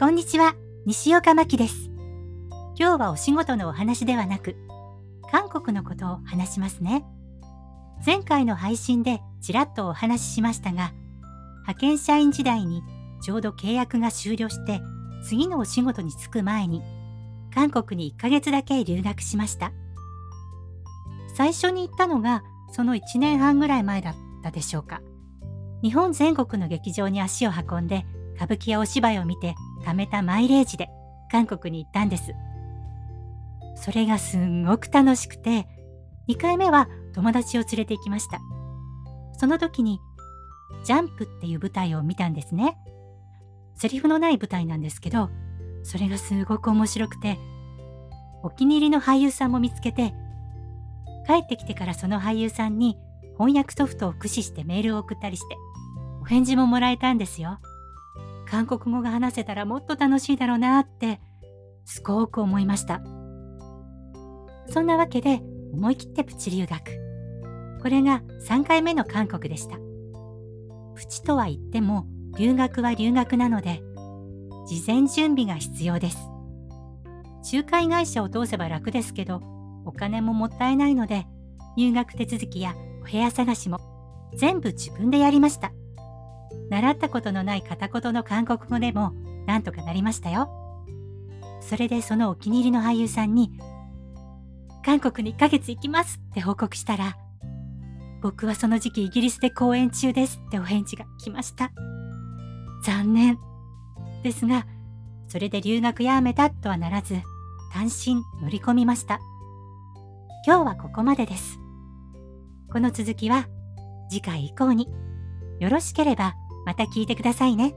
こんにちは、西岡真希です。今日はお仕事のお話ではなく、韓国のことを話しますね。前回の配信でちらっとお話ししましたが、派遣社員時代にちょうど契約が終了して、次のお仕事に就く前に、韓国に1ヶ月だけ留学しました。最初に行ったのが、その1年半ぐらい前だったでしょうか。日本全国の劇場に足を運んで、歌舞伎やお芝居を見て貯めたマイレージで韓国に行ったんです。それがすんごく楽しくて、2回目は友達を連れて行きました。その時に、ジャンプっていう舞台を見たんですね。セリフのない舞台なんですけど、それがすごく面白くて、お気に入りの俳優さんも見つけて、帰ってきてからその俳優さんに翻訳ソフトを駆使してメールを送ったりして、お返事ももらえたんですよ。韓国語が話せたらもっと楽しいだろうなって、すごく思いました。そんなわけで、思い切ってプチ留学。これが3回目の韓国でした。プチとは言っても、留学は留学なので、事前準備が必要です。仲介会社を通せば楽ですけど、お金ももったいないので、入学手続きやお部屋探しも全部自分でやりました。習ったことのない片言の韓国語でもなんとかなりましたよ。それでそのお気に入りの俳優さんに、韓国に1ヶ月行きますって報告したら、僕はその時期イギリスで公演中ですってお返事が来ました。残念。ですが、それで留学やめたとはならず、単身乗り込みました。今日はここまでです。この続きは次回以降に。よろしければまた聞いてくださいね。